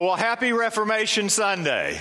Well, happy Reformation Sunday.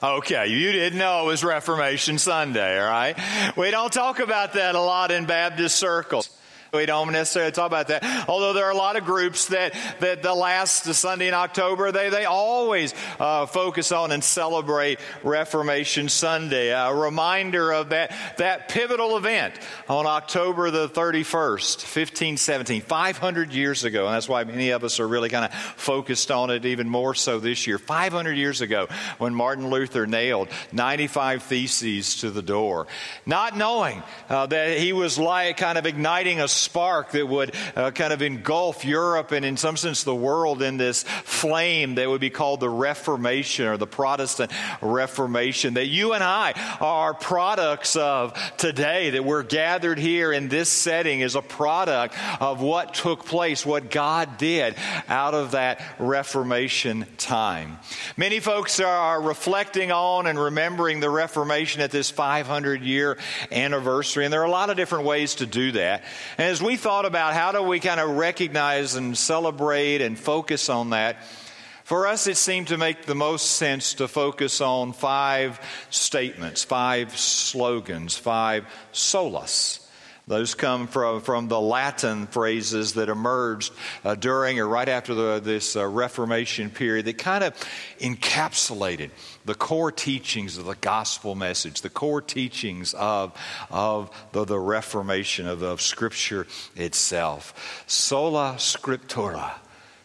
Okay, you didn't know it was Reformation Sunday, all right? We don't talk about that a lot in Baptist circles. We don't necessarily talk about that. Although there are a lot of groups that, that the last Sunday in October, they, they always uh, focus on and celebrate Reformation Sunday. A reminder of that, that pivotal event on October the 31st, 1517, 500 years ago. And that's why many of us are really kind of focused on it even more so this year. 500 years ago, when Martin Luther nailed 95 theses to the door, not knowing uh, that he was like kind of igniting a spark that would uh, kind of engulf Europe and, in some sense, the world in this flame that would be called the Reformation or the Protestant Reformation. That you and I are products of today, that we're gathered here in this setting is a product of what took place, what God did out of that Reformation time. Many folks are reflecting on and remembering the Reformation at this 500 year anniversary, and there are a lot of different ways to do that. And as we thought about how do we kind of recognize and celebrate and focus on that, for us it seemed to make the most sense to focus on five statements, five slogans, five solas. Those come from, from the Latin phrases that emerged uh, during or right after the, this uh, Reformation period that kind of encapsulated the core teachings of the gospel message, the core teachings of, of the, the Reformation, of, of Scripture itself. Sola Scriptura.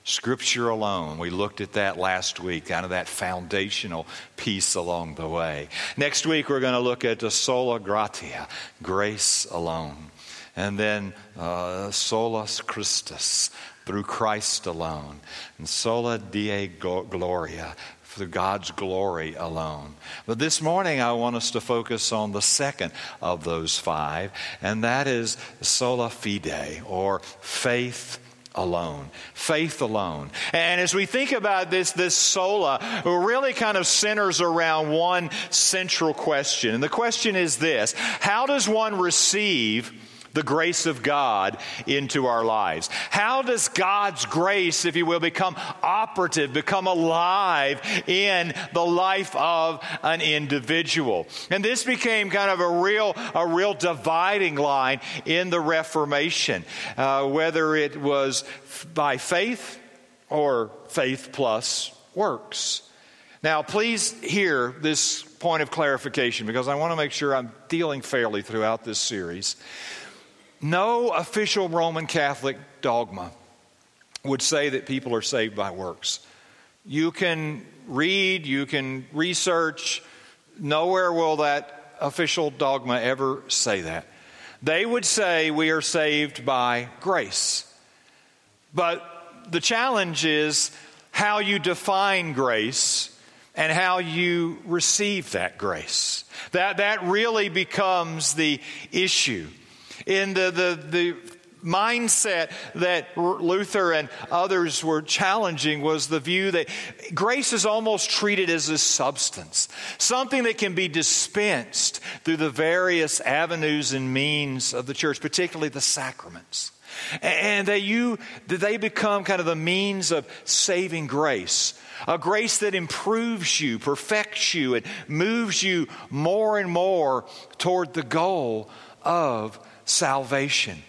Scripture alone. We looked at that last week, kind of that foundational piece along the way. Next week, we're going to look at the sola gratia, grace alone. And then uh, solus Christus, through Christ alone. And sola Dei Gloria, for God's glory alone. But this morning, I want us to focus on the second of those five, and that is sola fide, or faith alone. Faith alone. And as we think about this, this sola really kind of centers around one central question. And the question is this How does one receive the grace of God into our lives. How does God's grace, if you will, become operative, become alive in the life of an individual? And this became kind of a real, a real dividing line in the Reformation, uh, whether it was by faith or faith plus works. Now, please hear this point of clarification because I want to make sure I'm dealing fairly throughout this series. No official Roman Catholic dogma would say that people are saved by works. You can read, you can research, nowhere will that official dogma ever say that. They would say we are saved by grace. But the challenge is how you define grace and how you receive that grace. That, that really becomes the issue in the, the, the mindset that Luther and others were challenging was the view that grace is almost treated as a substance, something that can be dispensed through the various avenues and means of the church, particularly the sacraments. And that you that they become kind of the means of saving grace. A grace that improves you, perfects you, and moves you more and more toward the goal of salvation.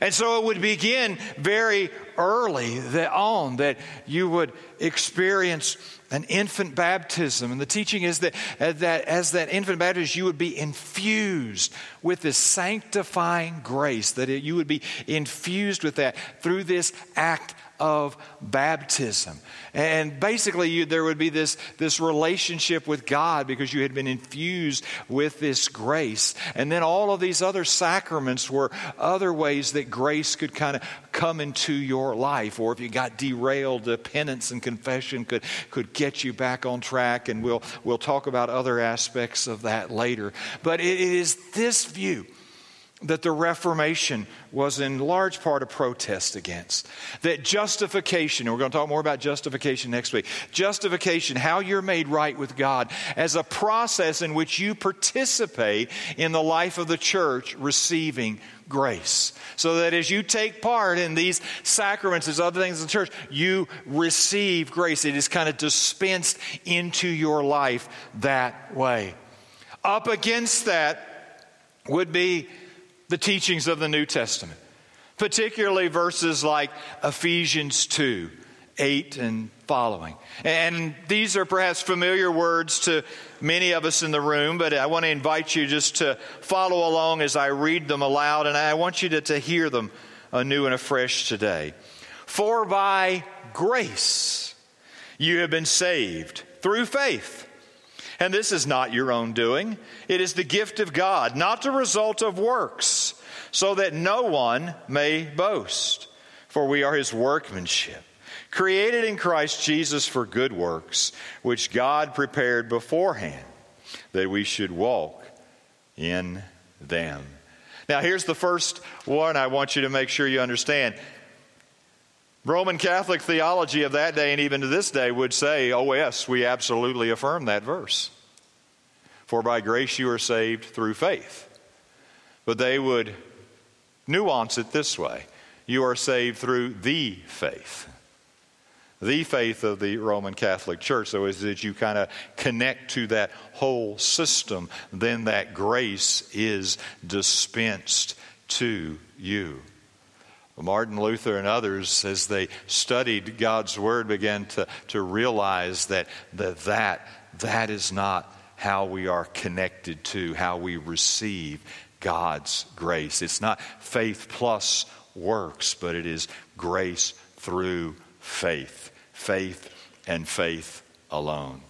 And so it would begin very early on that you would experience an infant baptism. And the teaching is that, uh, that as that infant baptism, you would be infused with this sanctifying grace, that it, you would be infused with that through this act of baptism. And basically, you, there would be this, this relationship with God because you had been infused with this grace. And then all of these other sacraments were other ways that grace could kind of come into your life. Or if you got derailed, the penance and confession could, could get you back on track. And we'll, we'll talk about other aspects of that later. But it is this view that the Reformation was in large part a protest against. That justification, we're going to talk more about justification next week, justification, how you're made right with God, as a process in which you participate in the life of the church receiving grace. So that as you take part in these sacraments, as other things in the church, you receive grace. It is kind of dispensed into your life that way. Up against that would be the teachings of the New Testament, particularly verses like Ephesians 2 8 and following. And these are perhaps familiar words to many of us in the room, but I want to invite you just to follow along as I read them aloud, and I want you to, to hear them anew and afresh today. For by grace you have been saved through faith. And this is not your own doing. It is the gift of God, not the result of works, so that no one may boast. For we are his workmanship, created in Christ Jesus for good works, which God prepared beforehand that we should walk in them. Now, here's the first one I want you to make sure you understand. Roman Catholic theology of that day and even to this day would say, oh, yes, we absolutely affirm that verse. For by grace you are saved through faith. But they would nuance it this way you are saved through the faith. The faith of the Roman Catholic Church. So, as did you kind of connect to that whole system, then that grace is dispensed to you. Martin Luther and others, as they studied God's Word, began to, to realize that, that that that is not how we are connected to, how we receive God's grace. It's not faith plus works, but it is grace through faith. Faith and faith alone.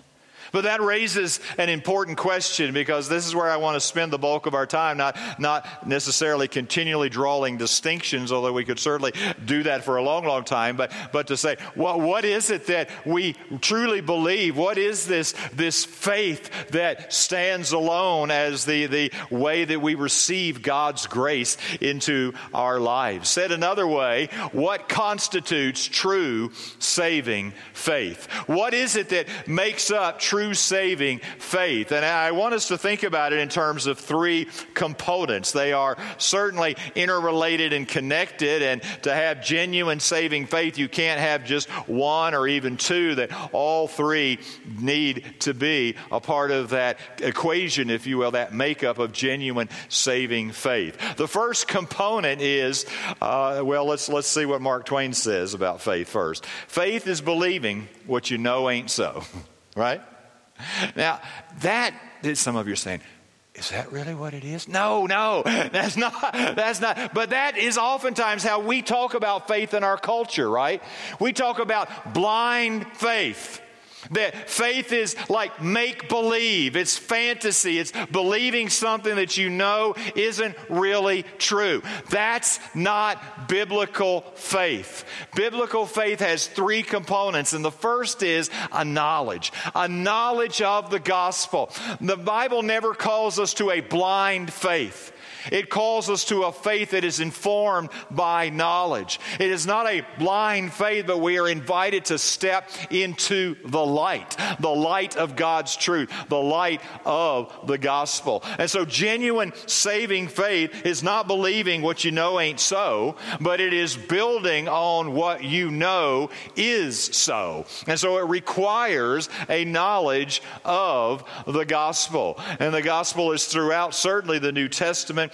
But that raises an important question because this is where I want to spend the bulk of our time, not, not necessarily continually drawing distinctions, although we could certainly do that for a long, long time, but, but to say, well, what is it that we truly believe? What is this, this faith that stands alone as the, the way that we receive God's grace into our lives? Said another way, what constitutes true saving faith? What is it that makes up true true saving faith. And I want us to think about it in terms of three components. They are certainly interrelated and connected, and to have genuine saving faith, you can't have just one or even two, that all three need to be a part of that equation, if you will, that makeup of genuine saving faith. The first component is, uh, well, let's, let's see what Mark Twain says about faith first. Faith is believing what you know ain't so, right? Now, that, some of you are saying, is that really what it is? No, no, that's not, that's not. But that is oftentimes how we talk about faith in our culture, right? We talk about blind faith. That faith is like make believe, it's fantasy, it's believing something that you know isn't really true. That's not biblical faith. Biblical faith has three components, and the first is a knowledge, a knowledge of the gospel. The Bible never calls us to a blind faith. It calls us to a faith that is informed by knowledge. It is not a blind faith, but we are invited to step into the light, the light of God's truth, the light of the gospel. And so, genuine saving faith is not believing what you know ain't so, but it is building on what you know is so. And so, it requires a knowledge of the gospel. And the gospel is throughout, certainly, the New Testament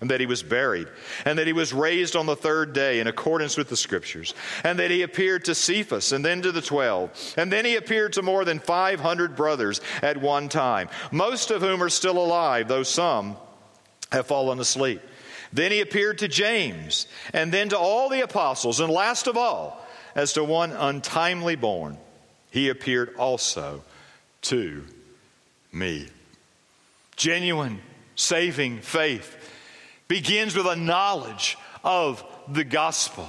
and that he was buried, and that he was raised on the third day in accordance with the scriptures, and that he appeared to Cephas and then to the twelve, and then he appeared to more than 500 brothers at one time, most of whom are still alive, though some have fallen asleep. Then he appeared to James, and then to all the apostles, and last of all, as to one untimely born, he appeared also to me. Genuine saving faith begins with a knowledge of the gospel.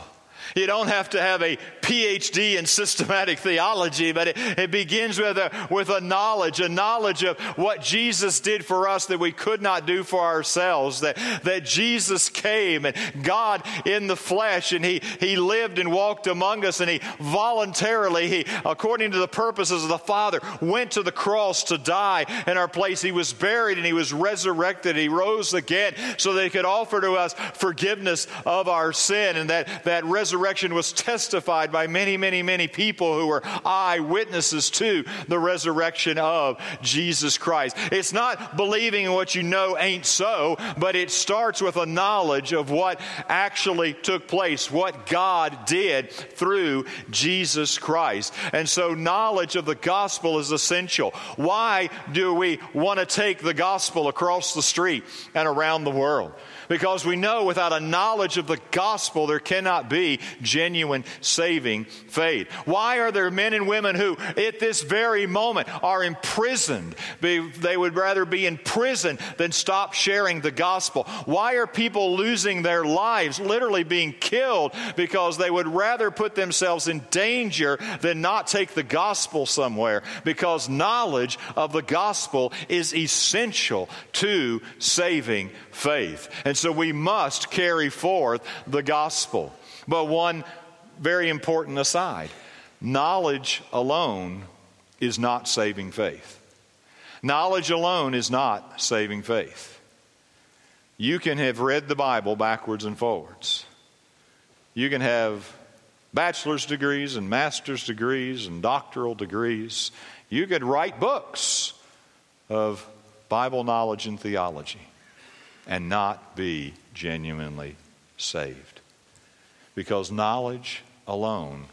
You don't have to have a PhD in systematic theology, but it, it, begins with a, with a knowledge, a knowledge of what Jesus did for us that we could not do for ourselves, that, that Jesus came and God in the flesh and he, he lived and walked among us and he voluntarily, he, according to the purposes of the Father, went to the cross to die in our place. He was buried and he was resurrected. He rose again so that he could offer to us forgiveness of our sin and that, that resurrection was testified by by many, many, many people who were eyewitnesses to the resurrection of Jesus Christ. It's not believing in what you know ain't so, but it starts with a knowledge of what actually took place, what God did through Jesus Christ. And so, knowledge of the gospel is essential. Why do we want to take the gospel across the street and around the world? Because we know without a knowledge of the gospel, there cannot be genuine saving faith. Why are there men and women who, at this very moment, are imprisoned? They would rather be in prison than stop sharing the gospel. Why are people losing their lives, literally being killed, because they would rather put themselves in danger than not take the gospel somewhere? Because knowledge of the gospel is essential to saving faith. And so we must carry forth the gospel. But one very important aside knowledge alone is not saving faith. Knowledge alone is not saving faith. You can have read the Bible backwards and forwards. You can have bachelor's degrees and master's degrees and doctoral degrees. You could write books of Bible knowledge and theology and not be genuinely saved. Because knowledge alone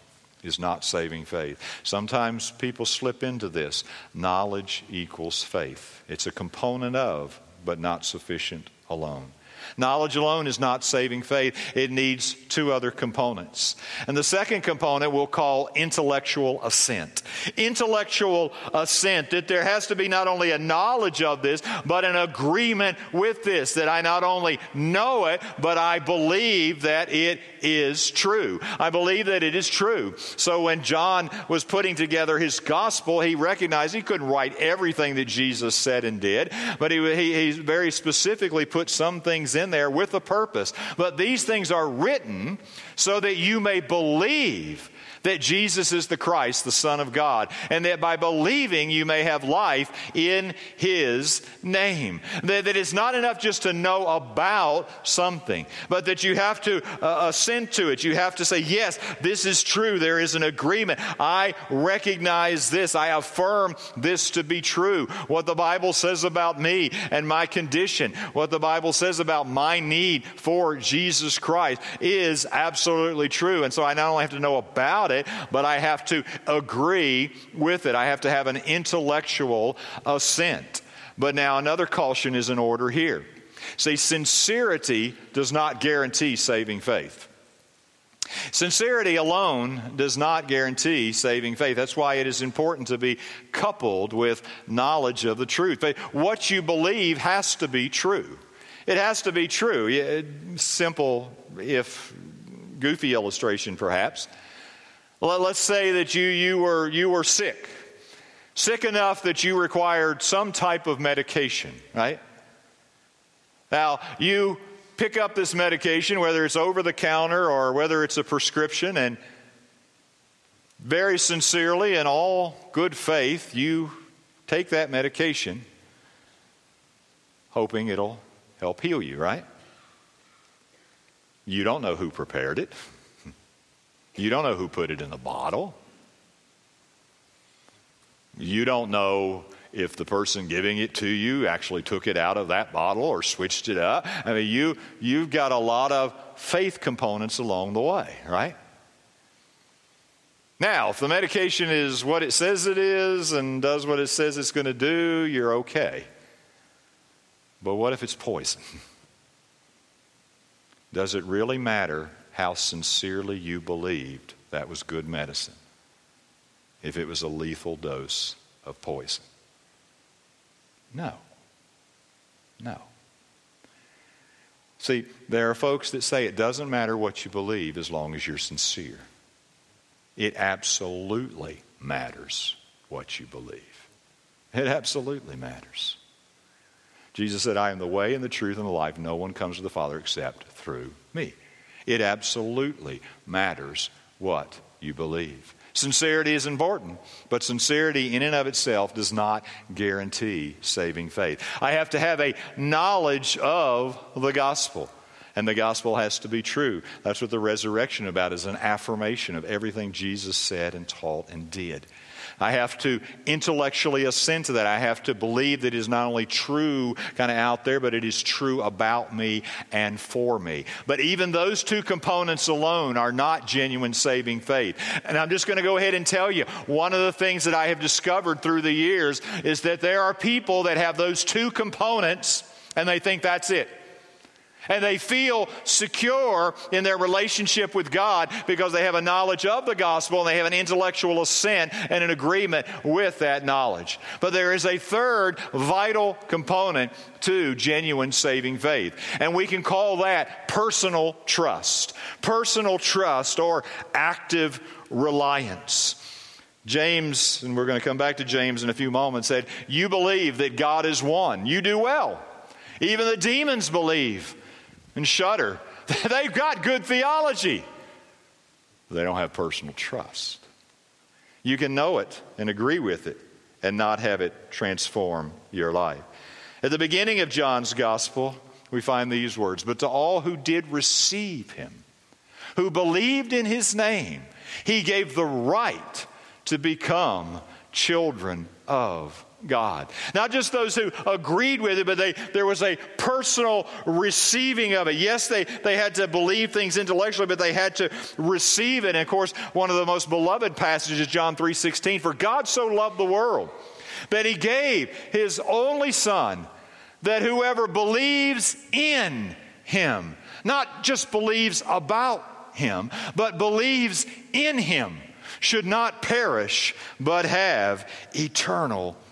is not saving faith. Sometimes people slip into this. Knowledge equals faith. It's a component of, but not sufficient alone. Knowledge alone is not saving faith. It needs two other components. And the second component we'll call intellectual assent. Intellectual assent, that there has to be not only a knowledge of this, but an agreement with this, that I not only know it, but I believe that it is true. I believe that it is true. So when John was putting together his gospel, he recognized he couldn't write everything that Jesus said and did, but he, he, he very specifically put some things in there with a purpose. But these things are written so that you may believe that Jesus is the Christ, the Son of God, and that by believing you may have life in His name. That, that it's not enough just to know about something, but that you have to uh, assent to it. You have to say, Yes, this is true. There is an agreement. I recognize this. I affirm this to be true. What the Bible says about me and my condition, what the Bible says about my need for Jesus Christ is absolutely true. And so I not only have to know about about it, but I have to agree with it. I have to have an intellectual assent. But now another caution is in order here. See, sincerity does not guarantee saving faith. Sincerity alone does not guarantee saving faith. That's why it is important to be coupled with knowledge of the truth. But what you believe has to be true. It has to be true. Simple, if goofy illustration, perhaps. Let's say that you, you, were, you were sick, sick enough that you required some type of medication, right? Now, you pick up this medication, whether it's over the counter or whether it's a prescription, and very sincerely, in all good faith, you take that medication, hoping it'll help heal you, right? You don't know who prepared it. You don't know who put it in the bottle. You don't know if the person giving it to you actually took it out of that bottle or switched it up. I mean, you, you've got a lot of faith components along the way, right? Now, if the medication is what it says it is and does what it says it's going to do, you're okay. But what if it's poison? Does it really matter how sincerely you believed that was good medicine if it was a lethal dose of poison? No. No. See, there are folks that say it doesn't matter what you believe as long as you're sincere. It absolutely matters what you believe. It absolutely matters. Jesus said, I am the way and the truth and the life. No one comes to the Father except through me. It absolutely matters what you believe. Sincerity is important, but sincerity in and of itself does not guarantee saving faith. I have to have a knowledge of the gospel. And the gospel has to be true. That's what the resurrection about is an affirmation of everything Jesus said and taught and did. I have to intellectually assent to that. I have to believe that it is not only true kind of out there, but it is true about me and for me. But even those two components alone are not genuine saving faith. And I'm just going to go ahead and tell you one of the things that I have discovered through the years is that there are people that have those two components and they think that's it and they feel secure in their relationship with God because they have a knowledge of the gospel and they have an intellectual assent and an agreement with that knowledge. But there is a third vital component to genuine saving faith, and we can call that personal trust. Personal trust or active reliance. James, and we're going to come back to James in a few moments, said, You believe that God is one. You do well. Even the demons believe and shudder. They've got good theology. They don't have personal trust. You can know it and agree with it and not have it transform your life. At the beginning of John's gospel, we find these words But to all who did receive him, who believed in his name, he gave the right to become children of God. Not just those who agreed with it, but they, there was a personal receiving of it. Yes, they, they had to believe things intellectually, but they had to receive it. And of course, one of the most beloved passages, is John 3.16, For God so loved the world that he gave his only son, that whoever believes in him, not just believes about him, but believes in him, should not perish, but have eternal life.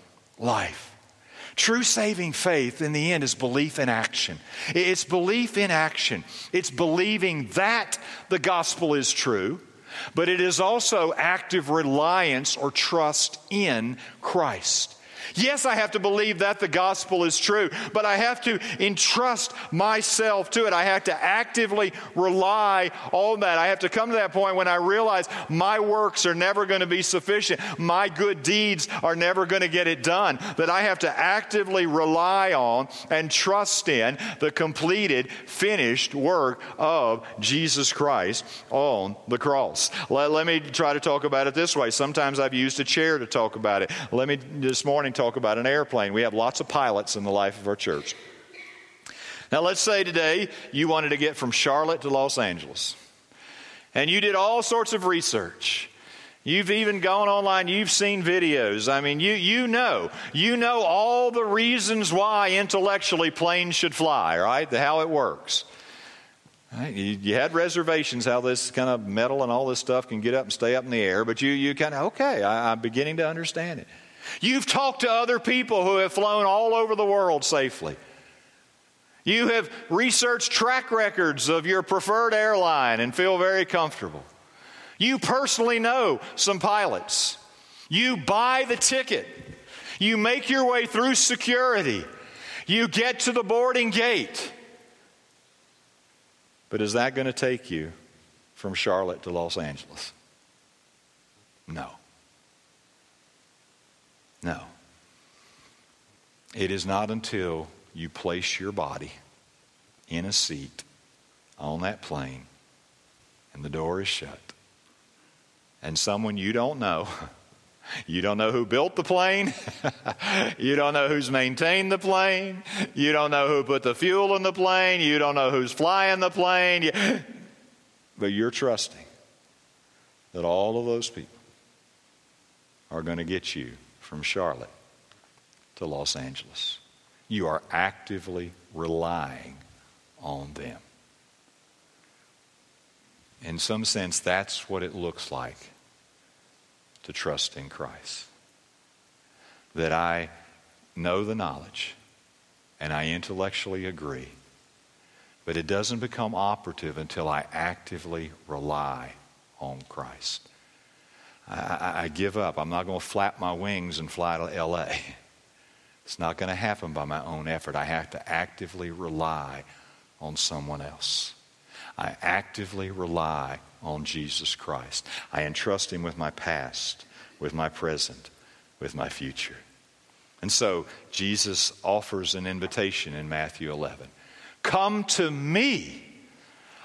True saving faith in the end is belief in action. It's belief in action. It's believing that the gospel is true, but it is also active reliance or trust in Christ. Yes, I have to believe that the gospel is true, but I have to entrust myself to it. I have to actively rely on that. I have to come to that point when I realize my works are never going to be sufficient. My good deeds are never going to get it done. That I have to actively rely on and trust in the completed, finished work of Jesus Christ on the cross. Let, let me try to talk about it this way. Sometimes I've used a chair to talk about it. Let me this morning talk about an airplane. We have lots of pilots in the life of our church. Now, let's say today you wanted to get from Charlotte to Los Angeles, and you did all sorts of research. You've even gone online, you've seen videos. I mean, you, you know, you know all the reasons why intellectually planes should fly, right? The, how it works. Right? You, you, had reservations how this kind of metal and all this stuff can get up and stay up in the air, but you, you kind of, okay, I, I'm beginning to understand it. You've talked to other people who have flown all over the world safely. You have researched track records of your preferred airline and feel very comfortable. You personally know some pilots. You buy the ticket. You make your way through security. You get to the boarding gate. But is that going to take you from Charlotte to Los Angeles? No. No. It is not until you place your body in a seat on that plane and the door is shut and someone you don't know you don't know who built the plane. you don't know who's maintained the plane. You don't know who put the fuel in the plane. You don't know who's flying the plane. But you're trusting that all of those people are going to get you from Charlotte to Los Angeles. You are actively relying on them. In some sense, that's what it looks like to trust in Christ. That I know the knowledge and I intellectually agree, but it doesn't become operative until I actively rely on Christ. I, I, give up. I'm not going to flap my wings and fly to LA. It's not going to happen by my own effort. I have to actively rely on someone else. I actively rely on Jesus Christ. I entrust Him with my past, with my present, with my future. And so Jesus offers an invitation in Matthew 11 Come to me,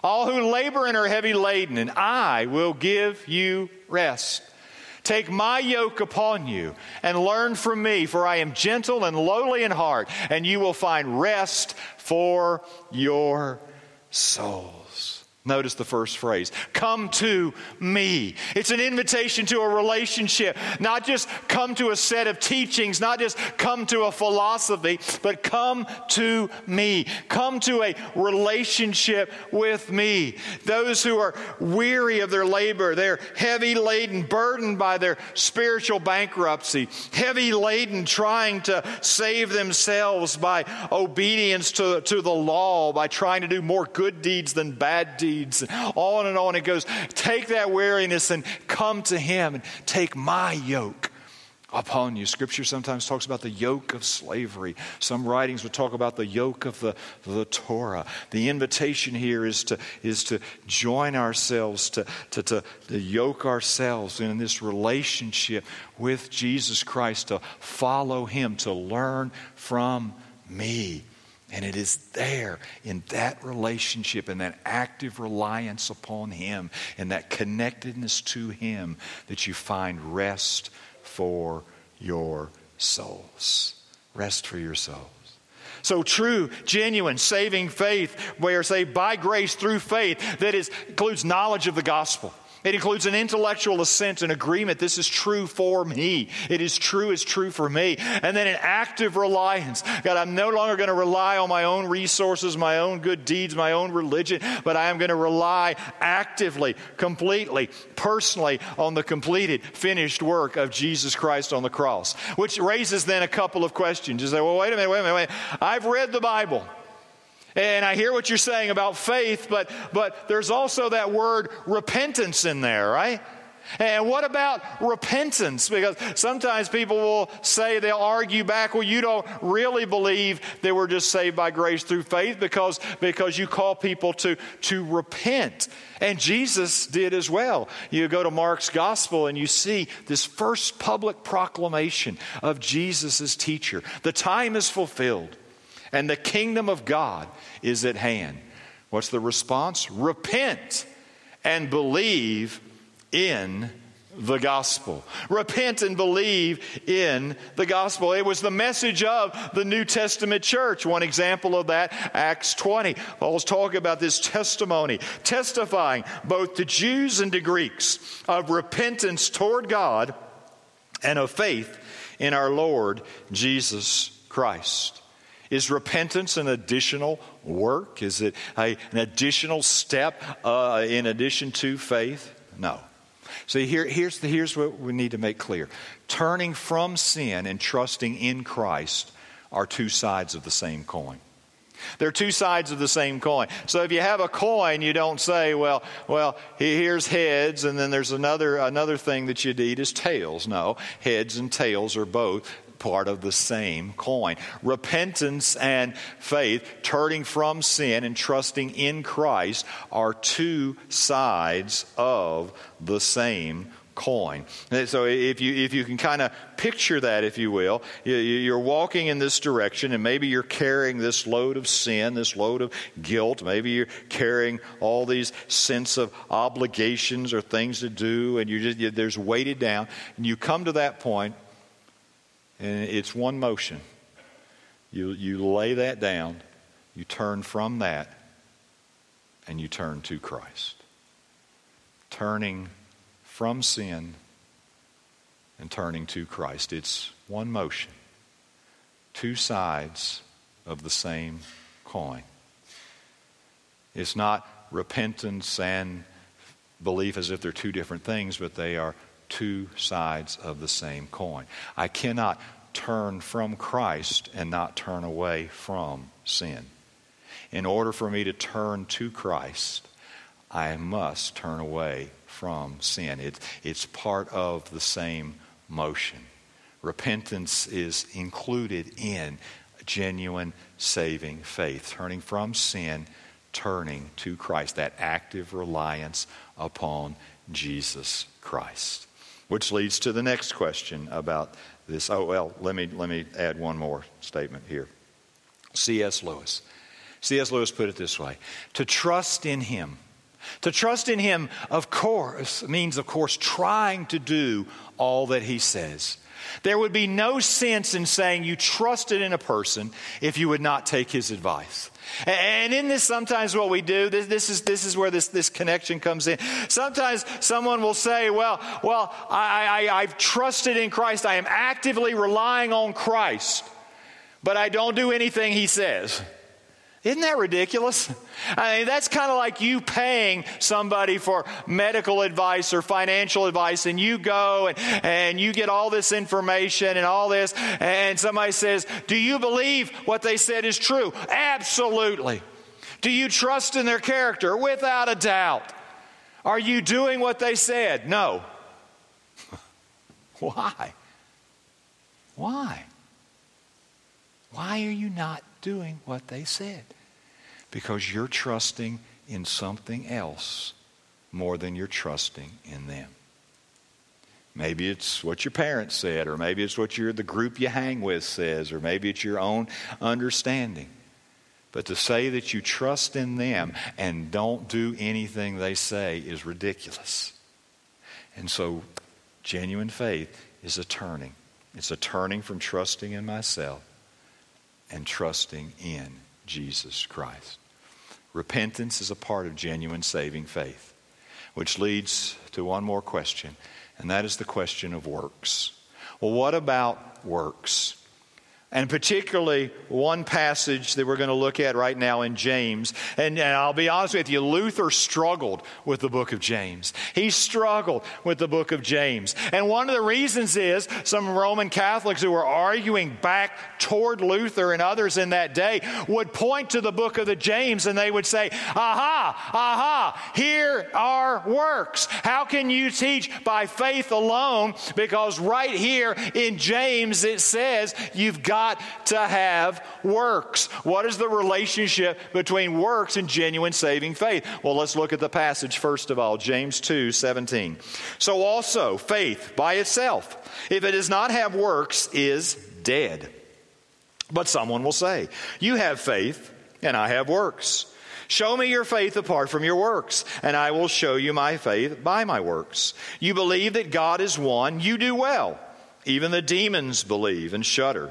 all who labor and are heavy laden, and I will give you rest. Take my yoke upon you and learn from me, for I am gentle and lowly in heart, and you will find rest for your soul. Notice the first phrase come to me. It's an invitation to a relationship, not just come to a set of teachings, not just come to a philosophy, but come to me. Come to a relationship with me. Those who are weary of their labor, they're heavy laden, burdened by their spiritual bankruptcy, heavy laden trying to save themselves by obedience to, to the law, by trying to do more good deeds than bad deeds deeds, on and on it goes. Take that weariness and come to Him and take my yoke upon you. Scripture sometimes talks about the yoke of slavery. Some writings would talk about the yoke of the, the Torah. The invitation here is to, is to join ourselves, to, to, to, to yoke ourselves in this relationship with Jesus Christ, to follow Him, to learn from me. And it is there in that relationship and that active reliance upon Him and that connectedness to Him that you find rest for your souls. Rest for your souls. So true, genuine, saving faith, where say by grace through faith, that is, includes knowledge of the gospel it includes an intellectual assent and agreement. This is true for me. It is true, it's true for me. And then an active reliance. God, I'm no longer going to rely on my own resources, my own good deeds, my own religion, but I am going to rely actively, completely, personally on the completed, finished work of Jesus Christ on the cross. Which raises then a couple of questions. You say, well, wait a minute, wait a minute, wait. I've read the Bible. And I hear what you're saying about faith, but, but there's also that word repentance in there, right? And what about repentance? Because sometimes people will say, they'll argue back, well, you don't really believe they were just saved by grace through faith because, because you call people to, to repent. And Jesus did as well. You go to Mark's gospel and you see this first public proclamation of Jesus as teacher. The time is fulfilled and the kingdom of God is at hand. What's the response? Repent and believe in the gospel. Repent and believe in the gospel. It was the message of the New Testament church. One example of that, Acts 20. Paul's talking about this testimony, testifying both to Jews and to Greeks of repentance toward God and of faith in our Lord Jesus Christ. Is repentance an additional work? Is it a, an additional step uh, in addition to faith? No. See, here, here's, the, here's what we need to make clear turning from sin and trusting in Christ are two sides of the same coin. They're two sides of the same coin. So if you have a coin, you don't say, well, well, here's heads, and then there's another another thing that you need is tails. No, heads and tails are both part of the same coin. Repentance and faith, turning from sin and trusting in Christ, are two sides of the same coin. So if you if you can kind of picture that, if you will, you're walking in this direction, and maybe you're carrying this load of sin, this load of guilt. Maybe you're carrying all these sense of obligations or things to do, and you just there's weighted down, and you come to that point and it's one motion. You, you lay that down, you turn from that, and you turn to Christ. Turning from sin and turning to Christ. It's one motion, two sides of the same coin. It's not repentance and belief as if they're two different things, but they are two sides of the same coin. I cannot turn from Christ and not turn away from sin. In order for me to turn to Christ, I must turn away from sin. It, it's part of the same motion. Repentance is included in genuine saving faith, turning from sin, turning to Christ, that active reliance upon Jesus Christ. Which leads to the next question about this. Oh, well, let me, let me add one more statement here. C.S. Lewis. C.S. Lewis put it this way To trust in Him, to trust in Him, of course, means, of course, trying to do all that He says. There would be no sense in saying you trusted in a person if you would not take his advice. And in this, sometimes what we do, this, this, is, this is where this, this connection comes in. Sometimes someone will say, Well, well I, I, I've trusted in Christ. I am actively relying on Christ, but I don't do anything he says. Isn't that ridiculous? I mean, that's kind of like you paying somebody for medical advice or financial advice, and you go and, and you get all this information and all this, and somebody says, Do you believe what they said is true? Absolutely. Do you trust in their character? Without a doubt. Are you doing what they said? No. Why? Why? Why are you not doing what they said? Because you're trusting in something else more than you're trusting in them. Maybe it's what your parents said, or maybe it's what your, the group you hang with says, or maybe it's your own understanding. But to say that you trust in them and don't do anything they say is ridiculous. And so, genuine faith is a turning. It's a turning from trusting in myself and trusting in Jesus Christ. Repentance is a part of genuine saving faith, which leads to one more question, and that is the question of works. Well, what about works? And particularly one passage that we're going to look at right now in James. And, and, I'll be honest with you, Luther struggled with the book of James. He struggled with the book of James. And one of the reasons is some Roman Catholics who were arguing back toward Luther and others in that day would point to the book of the James and they would say, aha, aha, here are works. How can you teach by faith alone? Because right here in James it says you've got to have works. What is the relationship between works and genuine saving faith? Well, let's look at the passage first of all, James 2 17. So also, faith by itself, if it does not have works, is dead. But someone will say, You have faith, and I have works. Show me your faith apart from your works, and I will show you my faith by my works. You believe that God is one, you do well. Even the demons believe and shudder.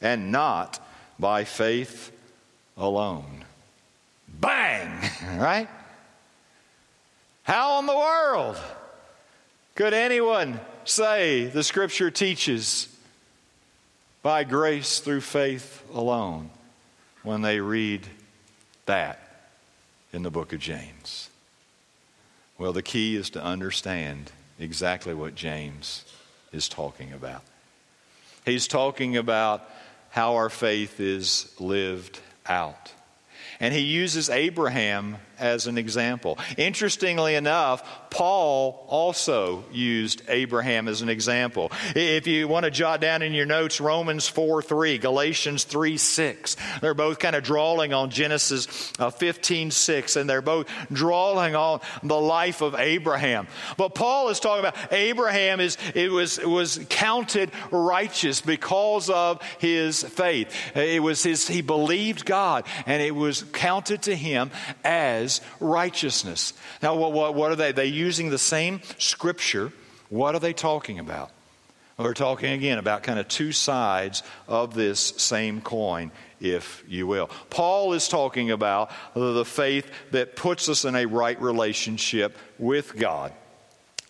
and not by faith alone. Bang! Right? How in the world could anyone say the scripture teaches by grace through faith alone when they read that in the book of James? Well, the key is to understand exactly what James is talking about. He's talking about how our faith is lived out. And he uses Abraham as an example. Interestingly enough, Paul also used Abraham as an example. If you want to jot down in your notes Romans 4 3, Galatians 3 6, they're both kind of drawing on Genesis uh, 15 6, and they're both drawing on the life of Abraham. But Paul is talking about Abraham is it was was counted righteous because of his faith. It was his he believed God and it was counted to him as righteousness. Now, what, what, what are they? They using the same scripture. What are they talking about? Well, they're talking again about kind of two sides of this same coin, if you will. Paul is talking about the faith that puts us in a right relationship with God.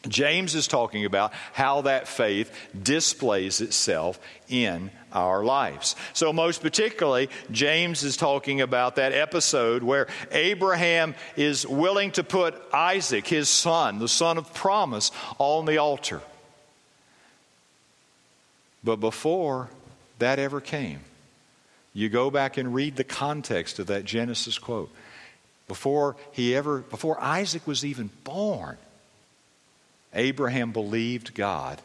James is talking about how that faith displays itself in our lives. So, most particularly, James is talking about that episode where Abraham is willing to put Isaac, his son, the son of promise, on the altar. But before that ever came, you go back and read the context of that Genesis quote. Before he ever, before Isaac was even born, Abraham believed God,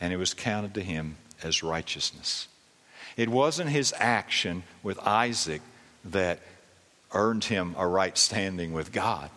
and it was counted to him as righteousness. It wasn't his action with Isaac that earned him a right standing with God,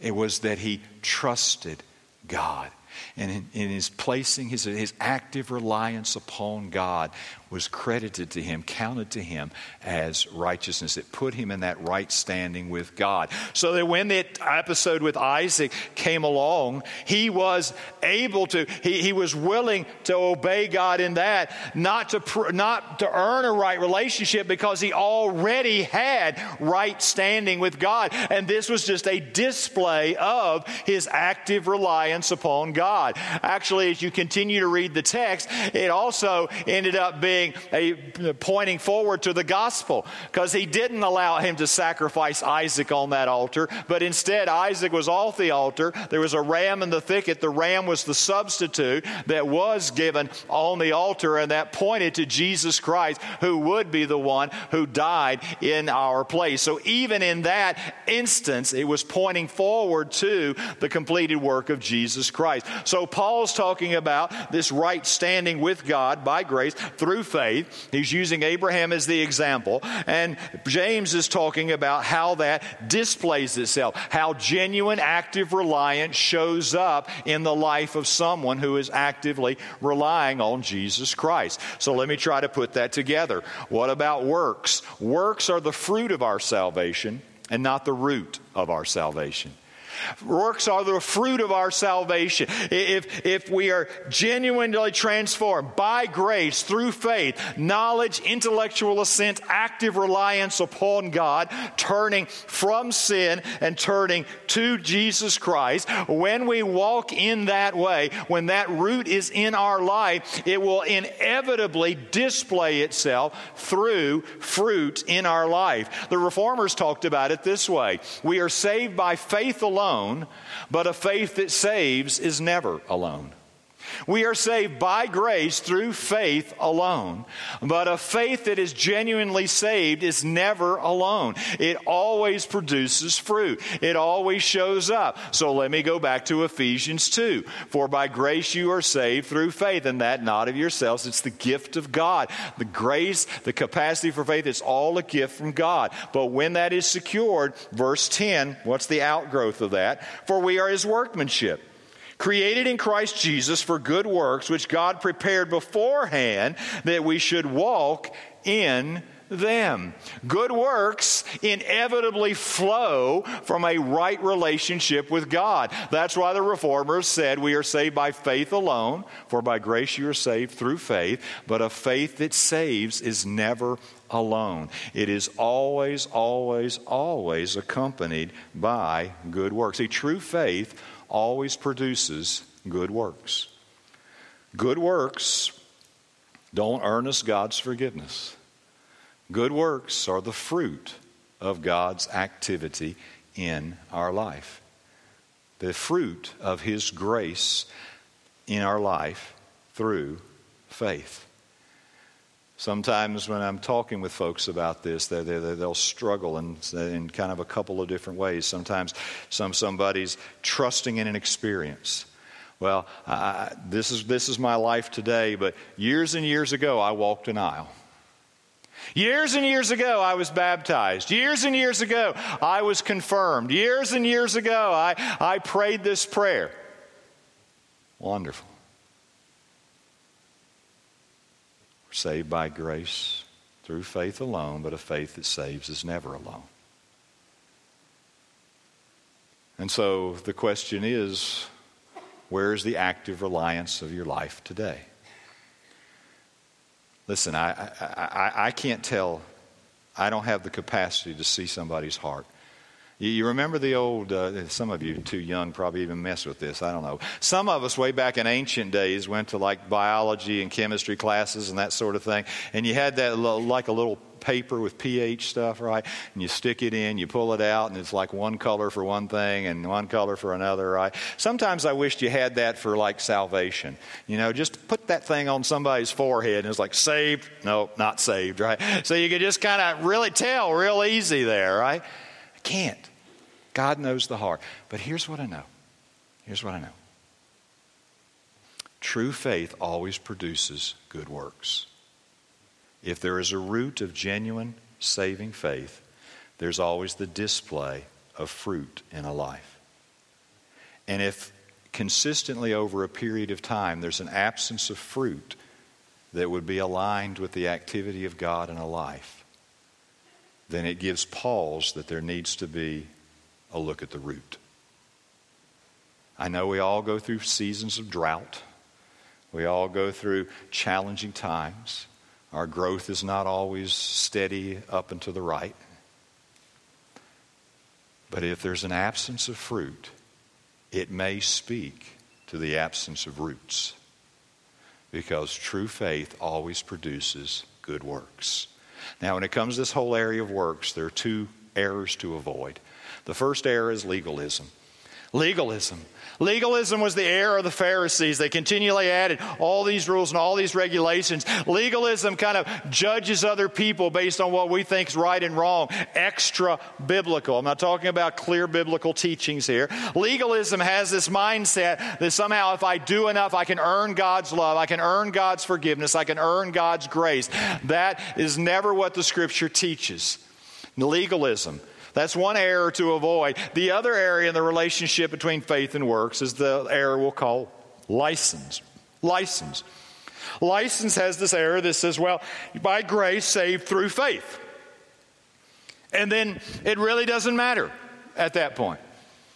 it was that he trusted God. And in, in, his placing his, his active reliance upon God was credited to him, counted to him as righteousness. It put him in that right standing with God. So that when that episode with Isaac came along, he was able to, he, he was willing to obey God in that, not to, not to earn a right relationship because he already had right standing with God. And this was just a display of his active reliance upon God. Actually, as you continue to read the text, it also ended up being being a pointing forward to the gospel because he didn't allow him to sacrifice Isaac on that altar, but instead Isaac was off the altar. There was a ram in the thicket. The ram was the substitute that was given on the altar, and that pointed to Jesus Christ, who would be the one who died in our place. So even in that instance, it was pointing forward to the completed work of Jesus Christ. So Paul's talking about this right standing with God by grace through faith. He's using Abraham as the example. And James is talking about how that displays itself, how genuine active reliance shows up in the life of someone who is actively relying on Jesus Christ. So let me try to put that together. What about works? Works are the fruit of our salvation and not the root of our salvation. Works are the fruit of our salvation. If, if we are genuinely transformed by grace through faith, knowledge, intellectual assent, active reliance upon God, turning from sin and turning to Jesus Christ, when we walk in that way, when that root is in our life, it will inevitably display itself through fruit in our life. The reformers talked about it this way We are saved by faith alone alone, but a faith that saves is never alone. We are saved by grace through faith alone. But a faith that is genuinely saved is never alone. It always produces fruit, it always shows up. So let me go back to Ephesians 2. For by grace you are saved through faith, and that not of yourselves. It's the gift of God. The grace, the capacity for faith, it's all a gift from God. But when that is secured, verse 10, what's the outgrowth of that? For we are his workmanship created in Christ Jesus for good works, which God prepared beforehand that we should walk in them. Good works inevitably flow from a right relationship with God. That's why the reformers said we are saved by faith alone, for by grace you are saved through faith, but a faith that saves is never alone. It is always, always, always accompanied by good works. A true faith always produces good works. Good works don't earn us God's forgiveness. Good works are the fruit of God's activity in our life. The fruit of His grace in our life through faith. Sometimes when I'm talking with folks about this, they, they, they'll struggle in, in kind of a couple of different ways. Sometimes some, somebody's trusting in an experience. Well, I, this, is, this is my life today, but years and years ago, I walked an aisle. Years and years ago, I was baptized. Years and years ago, I was confirmed. Years and years ago, I, I prayed this prayer. Wonderful. We're saved by grace through faith alone, but a faith that saves is never alone. And so the question is where is the active reliance of your life today? Listen, I, I, I, I can't tell, I don't have the capacity to see somebody's heart. You remember the old, uh, some of you too young probably even mess with this, I don't know. Some of us way back in ancient days went to like biology and chemistry classes and that sort of thing, and you had that like a little paper with pH stuff, right? And you stick it in, you pull it out, and it's like one color for one thing and one color for another, right? Sometimes I wished you had that for like salvation. You know, just put that thing on somebody's forehead and it's like saved, no, not saved, right? So you could just kind of really tell real easy there, right? I can't. God knows the heart. But here's what I know. Here's what I know. True faith always produces good works. If there is a root of genuine saving faith, there's always the display of fruit in a life. And if consistently over a period of time there's an absence of fruit that would be aligned with the activity of God in a life, then it gives pause that there needs to be a look at the root. I know we all go through seasons of drought. We all go through challenging times. Our growth is not always steady up and to the right. But if there's an absence of fruit, it may speak to the absence of roots. Because true faith always produces good works. Now, when it comes to this whole area of works, there are two errors to avoid. The first error is legalism. Legalism. Legalism was the error of the Pharisees. They continually added all these rules and all these regulations. Legalism kind of judges other people based on what we think is right and wrong. Extra biblical. I'm not talking about clear biblical teachings here. Legalism has this mindset that somehow if I do enough, I can earn God's love, I can earn God's forgiveness, I can earn God's grace. That is never what the scripture teaches. Legalism. That's one error to avoid. The other area in the relationship between faith and works is the error we'll call license. License. License has this error that says, well, by grace saved through faith. And then it really doesn't matter at that point.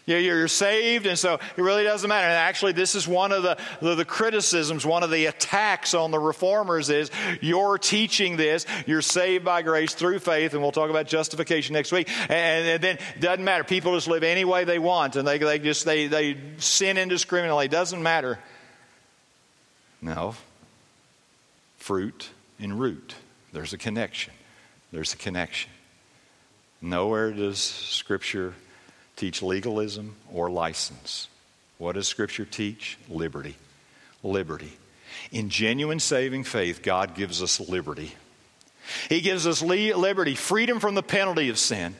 You're saved, and so it really doesn't matter. And actually, this is one of the, the, the, criticisms, one of the attacks on the reformers is you're teaching this, you're saved by grace through faith, and we'll talk about justification next week. And, and then it doesn't matter. People just live any way they want, and they, they just they, they sin indiscriminately. It doesn't matter. No. Fruit and root. There's a connection. There's a connection. Nowhere does Scripture teach legalism or license. What does Scripture teach? Liberty. Liberty. In genuine saving faith, God gives us liberty. He gives us liberty, freedom from the penalty of sin,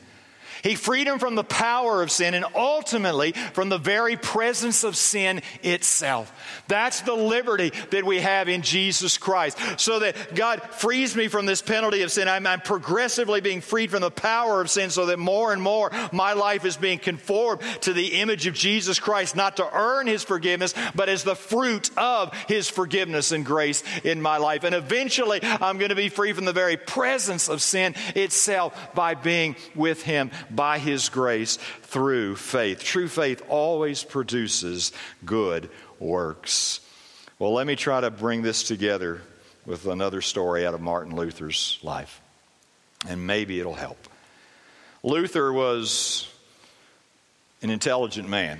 he freed him from the power of sin and ultimately from the very presence of sin itself. That's the liberty that we have in Jesus Christ. So that God frees me from this penalty of sin. I'm, I'm progressively being freed from the power of sin so that more and more my life is being conformed to the image of Jesus Christ, not to earn his forgiveness, but as the fruit of his forgiveness and grace in my life. And eventually I'm going to be free from the very presence of sin itself by being with him by His grace through faith. True faith always produces good works. Well, let me try to bring this together with another story out of Martin Luther's life, and maybe it'll help. Luther was an intelligent man.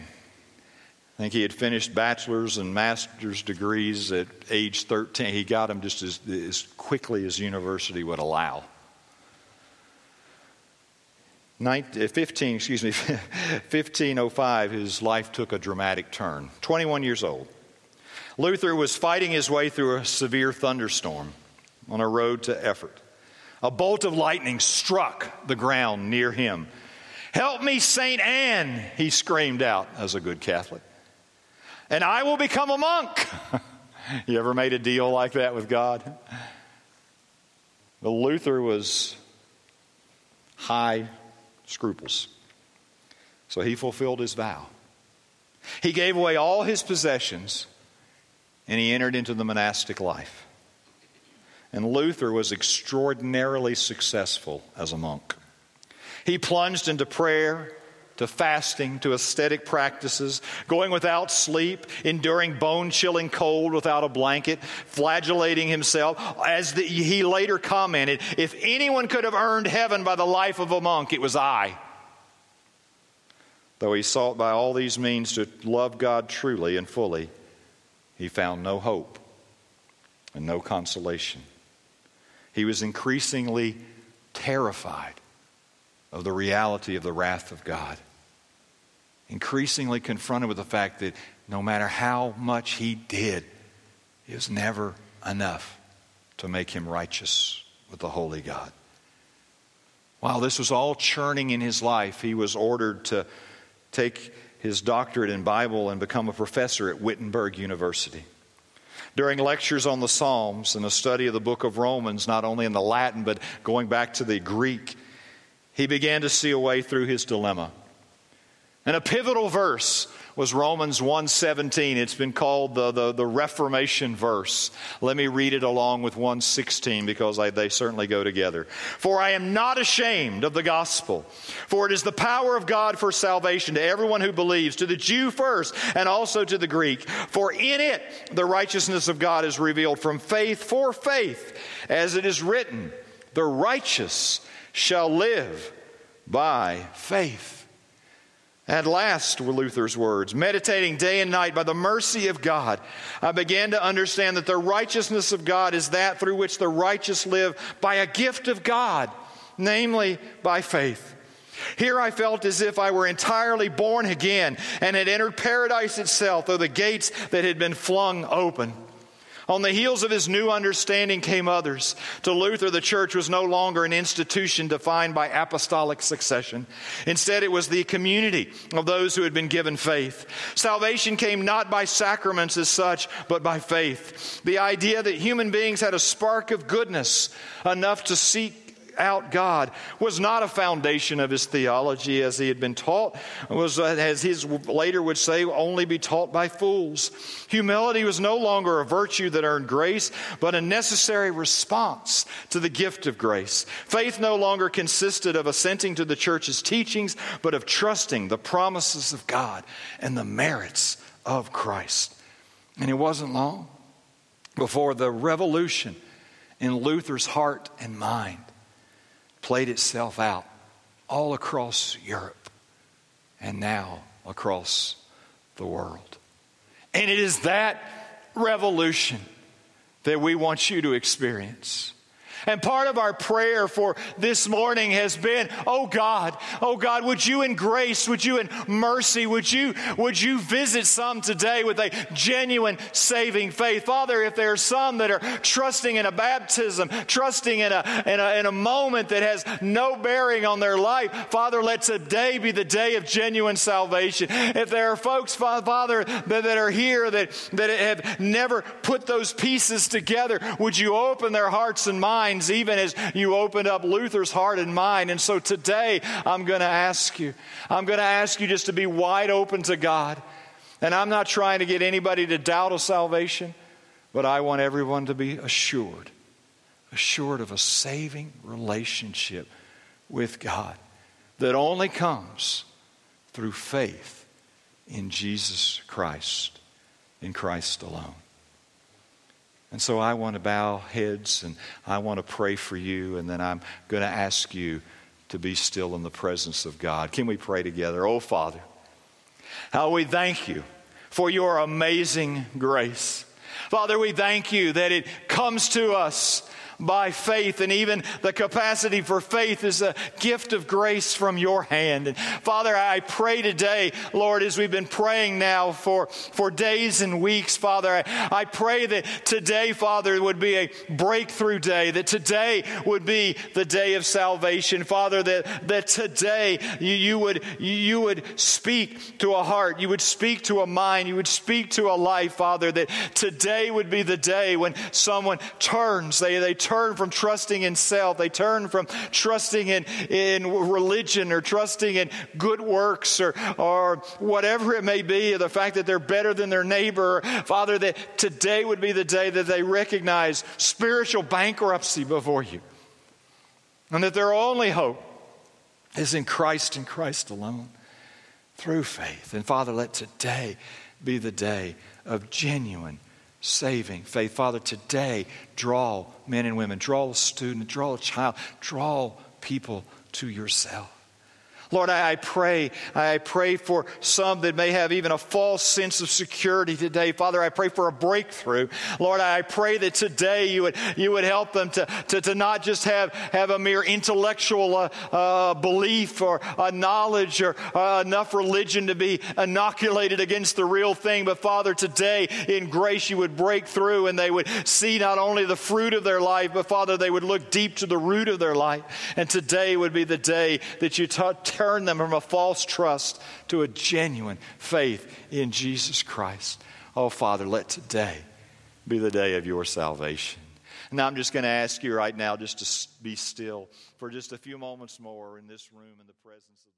I think he had finished bachelor's and master's degrees at age 13. He got them just as, as quickly as university would allow. 19, uh, 15, excuse me, 1505, his life took a dramatic turn. 21 years old. Luther was fighting his way through a severe thunderstorm on a road to Erfurt. A bolt of lightning struck the ground near him. Help me, St. Anne, he screamed out as a good Catholic. And I will become a monk. you ever made a deal like that with God? Well, Luther was high scruples. So he fulfilled his vow. He gave away all his possessions and he entered into the monastic life. And Luther was extraordinarily successful as a monk. He plunged into prayer, to fasting to ascetic practices, going without sleep, enduring bone chilling cold without a blanket, flagellating himself. As the, he later commented, if anyone could have earned heaven by the life of a monk, it was I. Though he sought by all these means to love God truly and fully, he found no hope and no consolation. He was increasingly terrified of the reality of the wrath of God. Increasingly confronted with the fact that no matter how much he did, it was never enough to make him righteous with the holy God. While this was all churning in his life, he was ordered to take his doctorate in Bible and become a professor at Wittenberg University. During lectures on the Psalms and a study of the book of Romans, not only in the Latin, but going back to the Greek, he began to see a way through his dilemma. And a pivotal verse was Romans 1:17. It's been called the, the, the, Reformation verse. Let me read it along with 116 because I, they certainly go together. For I am not ashamed of the gospel, for it is the power of God for salvation to everyone who believes, to the Jew first and also to the Greek. For in it the righteousness of God is revealed from faith for faith, as it is written, the righteous shall live by faith. At last were Luther's words. Meditating day and night by the mercy of God, I began to understand that the righteousness of God is that through which the righteous live by a gift of God, namely by faith. Here I felt as if I were entirely born again and had entered paradise itself, through the gates that had been flung open. On the heels of his new understanding came others. To Luther, the church was no longer an institution defined by apostolic succession. Instead, it was the community of those who had been given faith. Salvation came not by sacraments as such, but by faith. The idea that human beings had a spark of goodness enough to seek out God was not a foundation of his theology as he had been taught, was, as his later would say, only be taught by fools. Humility was no longer a virtue that earned grace, but a necessary response to the gift of grace. Faith no longer consisted of assenting to the church's teachings, but of trusting the promises of God and the merits of Christ. And it wasn't long before the revolution in Luther's heart and mind played itself out all across Europe and now across the world. And it is that revolution that we want you to experience. And part of our prayer for this morning has been, oh God, oh God, would you in grace, would you in mercy, would you, would you visit some today with a genuine saving faith? Father, if there are some that are trusting in a baptism, trusting in a, in a, in a moment that has no bearing on their life, Father, let today be the day of genuine salvation. If there are folks, Father, that, that are here that, that have never put those pieces together, would you open their hearts and minds? Minds, even as you opened up Luther's heart and mind. And so today, I'm going to ask you, I'm going to ask you just to be wide open to God. And I'm not trying to get anybody to doubt a salvation, but I want everyone to be assured, assured of a saving relationship with God that only comes through faith in Jesus Christ, in Christ alone. And so I want to bow heads and I want to pray for you, and then I'm going to ask you to be still in the presence of God. Can we pray together? Oh, Father, how we thank you for your amazing grace. Father, we thank you that it comes to us by faith, and even the capacity for faith is a gift of grace from your hand. And Father, I pray today, Lord, as we've been praying now for, for days and weeks, Father, I, I pray that today, Father, would be a breakthrough day, that today would be the day of salvation. Father, that, that today you, you, would, you would speak to a heart, you would speak to a mind, you would speak to a life, Father, that today would be the day when someone turns, they, they turn from trusting in self. They turn from trusting in, in religion or trusting in good works or, or whatever it may be, or the fact that they're better than their neighbor. Father, that today would be the day that they recognize spiritual bankruptcy before you. And that their only hope is in Christ and Christ alone. through faith. And Father, let today be the day of genuine saving faith. Father, today draw men and women, draw a student, draw a child, draw people to yourself. Lord, I pray, I pray for some that may have even a false sense of security today. Father, I pray for a breakthrough. Lord, I pray that today you would, you would help them to, to, to not just have, have a mere intellectual uh, uh, belief or a knowledge or uh, enough religion to be inoculated against the real thing, but Father, today in grace you would break through and they would see not only the fruit of their life, but Father, they would look deep to the root of their life. And today would be the day that you touch turn them from a false trust to a genuine faith in Jesus Christ. Oh, Father, let today be the day of your salvation. Now, I'm just going to ask you right now just to be still for just a few moments more in this room in the presence of